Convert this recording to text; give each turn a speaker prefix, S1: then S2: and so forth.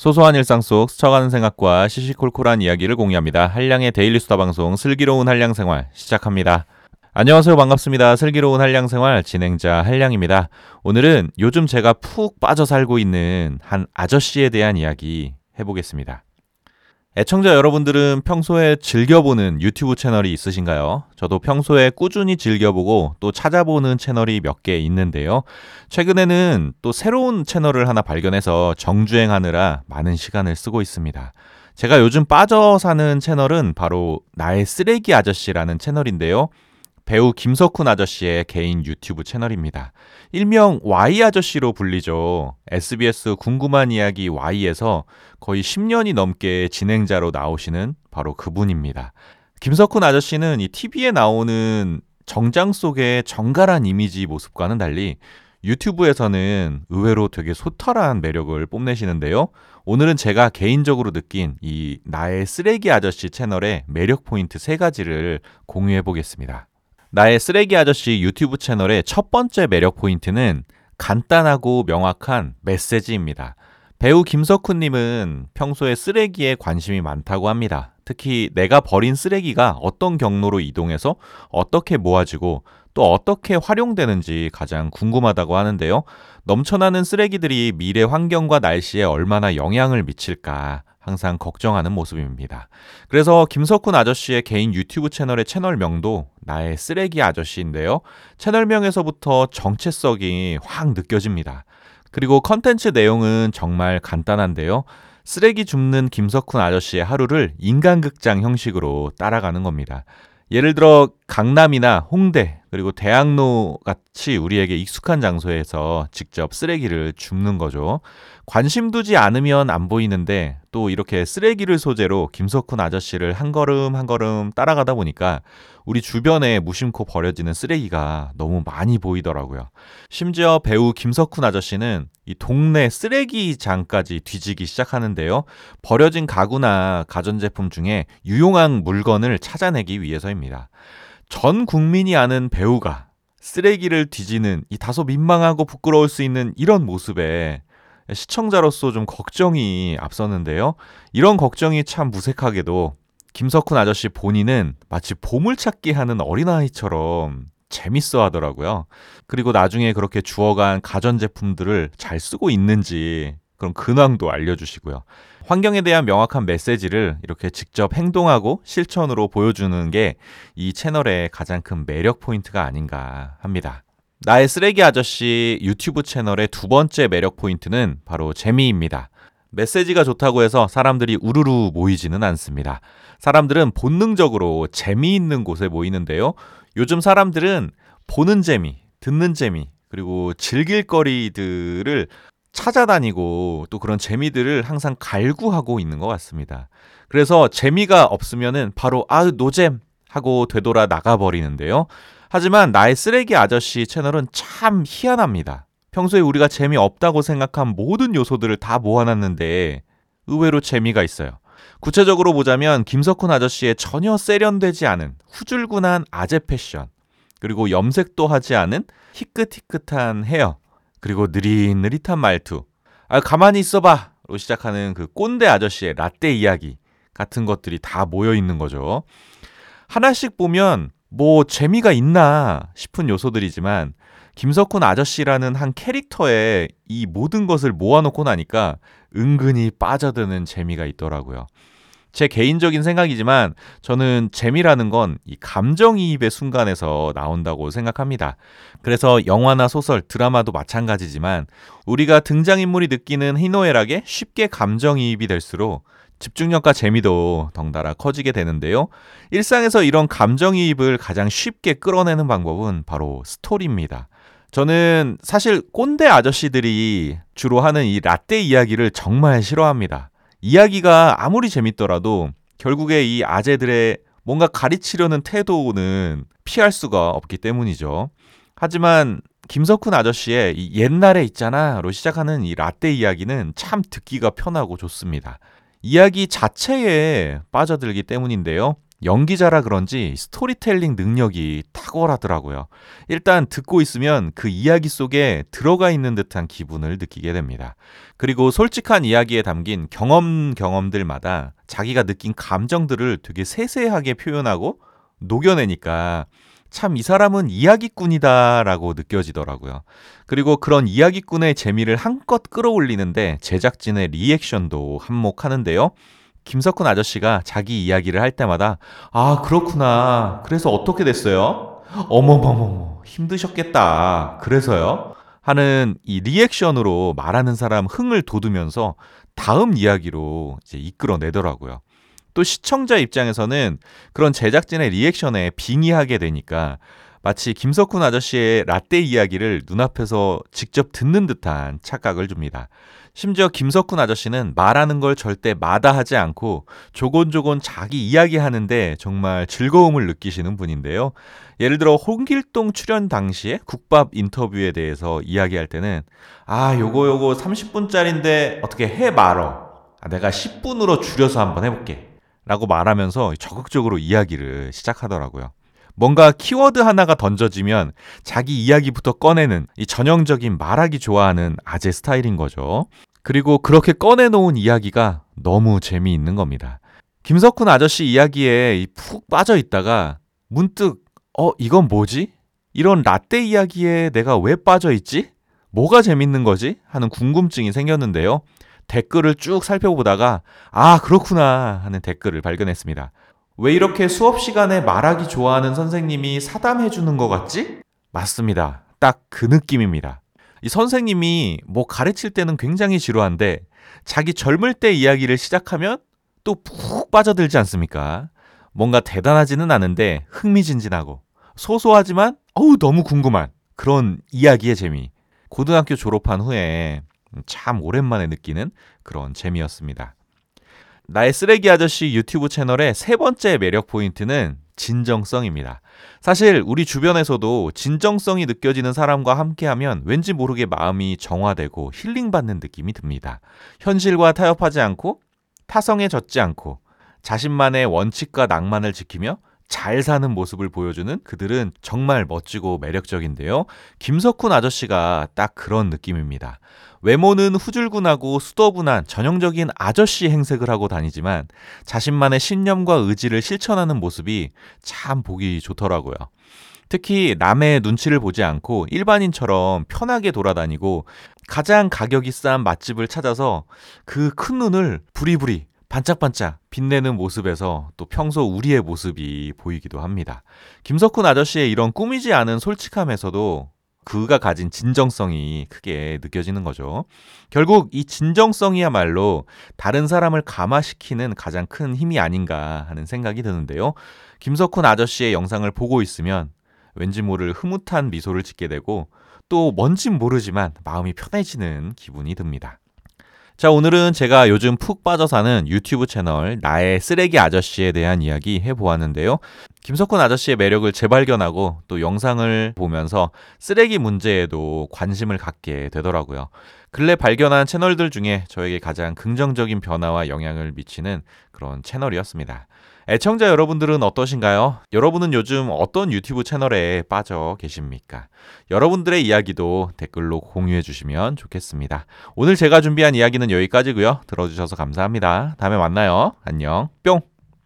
S1: 소소한 일상 속 스쳐가는 생각과 시시콜콜한 이야기를 공유합니다. 한량의 데일리 수다 방송 슬기로운 한량 생활 시작합니다. 안녕하세요. 반갑습니다. 슬기로운 한량 생활 진행자 한량입니다. 오늘은 요즘 제가 푹 빠져 살고 있는 한 아저씨에 대한 이야기 해보겠습니다. 애청자 여러분들은 평소에 즐겨보는 유튜브 채널이 있으신가요? 저도 평소에 꾸준히 즐겨보고 또 찾아보는 채널이 몇 개 있는데요. 최근에는 또 새로운 채널을 하나 발견해서 정주행하느라 많은 시간을 쓰고 있습니다. 제가 요즘 빠져 사는 채널은 바로 나의 쓰레기 아저씨라는 채널인데요. 배우 김석훈 아저씨의 개인 유튜브 채널입니다. 일명 Y 아저씨로 불리죠. SBS 궁금한 이야기 Y에서 거의 10년이 넘게 진행자로 나오시는 바로 그분입니다. 김석훈 아저씨는 이 TV에 나오는 정장 속의 정갈한 이미지 모습과는 달리 유튜브에서는 의외로 되게 소탈한 매력을 뽐내시는데요. 오늘은 제가 개인적으로 느낀 이 나의 쓰레기 아저씨 채널의 매력 포인트 세 가지를 공유해 보겠습니다. 나의 쓰레기 아저씨 유튜브 채널의 첫 번째 매력 포인트는 간단하고 명확한 메시지입니다. 배우 김석훈님은 평소에 쓰레기에 관심이 많다고 합니다. 특히 내가 버린 쓰레기가 어떤 경로로 이동해서 어떻게 모아지고 또 어떻게 활용되는지 가장 궁금하다고 하는데요. 넘쳐나는 쓰레기들이 미래 환경과 날씨에 얼마나 영향을 미칠까 항상 걱정하는 모습입니다. 그래서 김석훈 아저씨의 개인 유튜브 채널의 채널명도 나의 쓰레기 아저씨인데요. 채널명에서부터 정체성이 확 느껴집니다. 그리고 컨텐츠 내용은 정말 간단한데요. 쓰레기 줍는 김석훈 아저씨의 하루를 인간극장 형식으로 따라가는 겁니다. 예를 들어 강남이나 홍대 그리고 대학로 같이 우리에게 익숙한 장소에서 직접 쓰레기를 줍는 거죠. 관심 두지 않으면 안 보이는데 또 이렇게 쓰레기를 소재로 김석훈 아저씨를 한 걸음 한 걸음 따라가다 보니까 우리 주변에 무심코 버려지는 쓰레기가 너무 많이 보이더라고요. 심지어 배우 김석훈 아저씨는 이 동네 쓰레기장까지 뒤지기 시작하는데요. 버려진 가구나 가전제품 중에 유용한 물건을 찾아내기 위해서입니다. 전 국민이 아는 배우가 쓰레기를 뒤지는 이 다소 민망하고 부끄러울 수 있는 이런 모습에 시청자로서 좀 걱정이 앞섰는데요. 이런 걱정이 참 무색하게도 김석훈 아저씨 본인은 마치 보물찾기 하는 어린아이처럼 재밌어 하더라고요. 그리고 나중에 그렇게 주워간 가전제품들을 잘 쓰고 있는지 그런 근황도 알려주시고요. 환경에 대한 명확한 메시지를 이렇게 직접 행동하고 실천으로 보여주는 게 이 채널의 가장 큰 매력 포인트가 아닌가 합니다. 나의 쓰레기 아저씨 유튜브 채널의 두 번째 매력 포인트는 바로 재미입니다. 메시지가 좋다고 해서 사람들이 우르르 모이지는 않습니다. 사람들은 본능적으로 재미있는 곳에 모이는데요. 요즘 사람들은 보는 재미, 듣는 재미, 그리고 즐길 거리들을 찾아다니고 또 그런 재미들을 항상 갈구하고 있는 것 같습니다. 그래서 재미가 없으면은 바로 아 노잼 하고 되돌아 나가버리는데요. 하지만 나의 쓰레기 아저씨 채널은 참 희한합니다. 평소에 우리가 재미없다고 생각한 모든 요소들을 다 모아놨는데 의외로 재미가 있어요. 구체적으로 보자면 김석훈 아저씨의 전혀 세련되지 않은 후줄근한 아재 패션, 그리고 염색도 하지 않은 희끗희끗한 헤어, 그리고 느릿느릿한 말투. 아, 가만히 있어봐! 로 시작하는 그 꼰대 아저씨의 라떼 이야기 같은 것들이 다 모여 있는 거죠. 하나씩 보면 뭐 재미가 있나 싶은 요소들이지만 김석훈 아저씨라는 한 캐릭터에 이 모든 것을 모아놓고 나니까 은근히 빠져드는 재미가 있더라고요. 제 개인적인 생각이지만 저는 재미라는 건 이 감정이입의 순간에서 나온다고 생각합니다. 그래서 영화나 소설, 드라마도 마찬가지지만 우리가 등장인물이 느끼는 희노애락에 쉽게 감정이입이 될수록 집중력과 재미도 덩달아 커지게 되는데요. 일상에서 이런 감정이입을 가장 쉽게 끌어내는 방법은 바로 스토리입니다. 저는 사실 꼰대 아저씨들이 주로 하는 이 라떼 이야기를 정말 싫어합니다. 이야기가 아무리 재밌더라도 결국에 이 아재들의 뭔가 가르치려는 태도는 피할 수가 없기 때문이죠. 하지만 김석훈 아저씨의 이 옛날에 있잖아로 시작하는 이 라떼 이야기는 참 듣기가 편하고 좋습니다. 이야기 자체에 빠져들기 때문인데요. 연기자라 그런지 스토리텔링 능력이 탁월하더라고요. 일단 듣고 있으면 그 이야기 속에 들어가 있는 듯한 기분을 느끼게 됩니다. 그리고 솔직한 이야기에 담긴 경험 경험들마다 자기가 느낀 감정들을 되게 세세하게 표현하고 녹여내니까 참 이 사람은 이야기꾼이다라고 느껴지더라고요. 그리고 그런 이야기꾼의 재미를 한껏 끌어올리는데 제작진의 리액션도 한몫하는데요. 김석훈 아저씨가 자기 이야기를 할 때마다 아 그렇구나 그래서 어떻게 됐어요? 어머머머머 힘드셨겠다 그래서요? 하는 이 리액션으로 말하는 사람 흥을 돋우면서 다음 이야기로 이제 이끌어내더라고요. 또 시청자 입장에서는 그런 제작진의 리액션에 빙의하게 되니까 마치 김석훈 아저씨의 라떼 이야기를 눈앞에서 직접 듣는 듯한 착각을 줍니다. 심지어 김석훈 아저씨는 말하는 걸 절대 마다하지 않고 조곤조곤 자기 이야기하는데 정말 즐거움을 느끼시는 분인데요. 예를 들어 홍길동 출연 당시에 국밥 인터뷰에 대해서 이야기할 때는 아 요거 요거 30분짜리인데 어떻게 해 말어. 아, 내가 10분으로 줄여서 한번 해볼게. 라고 말하면서 적극적으로 이야기를 시작하더라고요. 뭔가 키워드 하나가 던져지면 자기 이야기부터 꺼내는 이 전형적인 말하기 좋아하는 아재 스타일인 거죠. 그리고 그렇게 꺼내놓은 이야기가 너무 재미있는 겁니다. 김석훈 아저씨 이야기에 푹 빠져 있다가 문득, 어, 이건 뭐지? 이런 라떼 이야기에 내가 왜 빠져 있지? 뭐가 재밌는 거지? 하는 궁금증이 생겼는데요. 댓글을 쭉 살펴보다가, 아, 그렇구나 하는 댓글을 발견했습니다. 왜 이렇게 수업 시간에 말하기 좋아하는 선생님이 사담해 주는 것 같지? 맞습니다. 딱 그 느낌입니다. 이 선생님이 뭐 가르칠 때는 굉장히 지루한데 자기 젊을 때 이야기를 시작하면 또 푹 빠져들지 않습니까? 뭔가 대단하지는 않은데 흥미진진하고 소소하지만 어우 너무 궁금한 그런 이야기의 재미. 고등학교 졸업한 후에 참 오랜만에 느끼는 그런 재미였습니다. 나의 쓰레기 아저씨 유튜브 채널의 세 번째 매력 포인트는 진정성입니다. 사실 우리 주변에서도 진정성이 느껴지는 사람과 함께하면 왠지 모르게 마음이 정화되고 힐링받는 느낌이 듭니다. 현실과 타협하지 않고 타성에 젖지 않고 자신만의 원칙과 낭만을 지키며 잘 사는 모습을 보여주는 그들은 정말 멋지고 매력적인데요. 김석훈 아저씨가 딱 그런 느낌입니다. 외모는 후줄근하고 수더분한 전형적인 아저씨 행색을 하고 다니지만 자신만의 신념과 의지를 실천하는 모습이 참 보기 좋더라고요. 특히 남의 눈치를 보지 않고 일반인처럼 편하게 돌아다니고 가장 가격이 싼 맛집을 찾아서 그 큰 눈을 부리부리 반짝반짝 빛내는 모습에서 또 평소 우리의 모습이 보이기도 합니다. 김석훈 아저씨의 이런 꾸미지 않은 솔직함에서도 그가 가진 진정성이 크게 느껴지는 거죠. 결국 이 진정성이야말로 다른 사람을 감화시키는 가장 큰 힘이 아닌가 하는 생각이 드는데요. 김석훈 아저씨의 영상을 보고 있으면 왠지 모를 흐뭇한 미소를 짓게 되고 또 뭔진 모르지만 마음이 편해지는 기분이 듭니다. 자, 오늘은 제가 요즘 푹 빠져 사는 유튜브 채널 나의 쓰레기 아저씨에 대한 이야기 해보았는데요. 김석훈 아저씨의 매력을 재발견하고 또 영상을 보면서 쓰레기 문제에도 관심을 갖게 되더라고요. 근래 발견한 채널들 중에 저에게 가장 긍정적인 변화와 영향을 미치는 그런 채널이었습니다. 애청자 여러분들은 어떠신가요? 여러분은 요즘 어떤 유튜브 채널에 빠져 계십니까? 여러분들의 이야기도 댓글로 공유해 주시면 좋겠습니다. 오늘 제가 준비한 이야기는 여기까지고요. 들어주셔서 감사합니다. 다음에 만나요. 안녕. 뿅.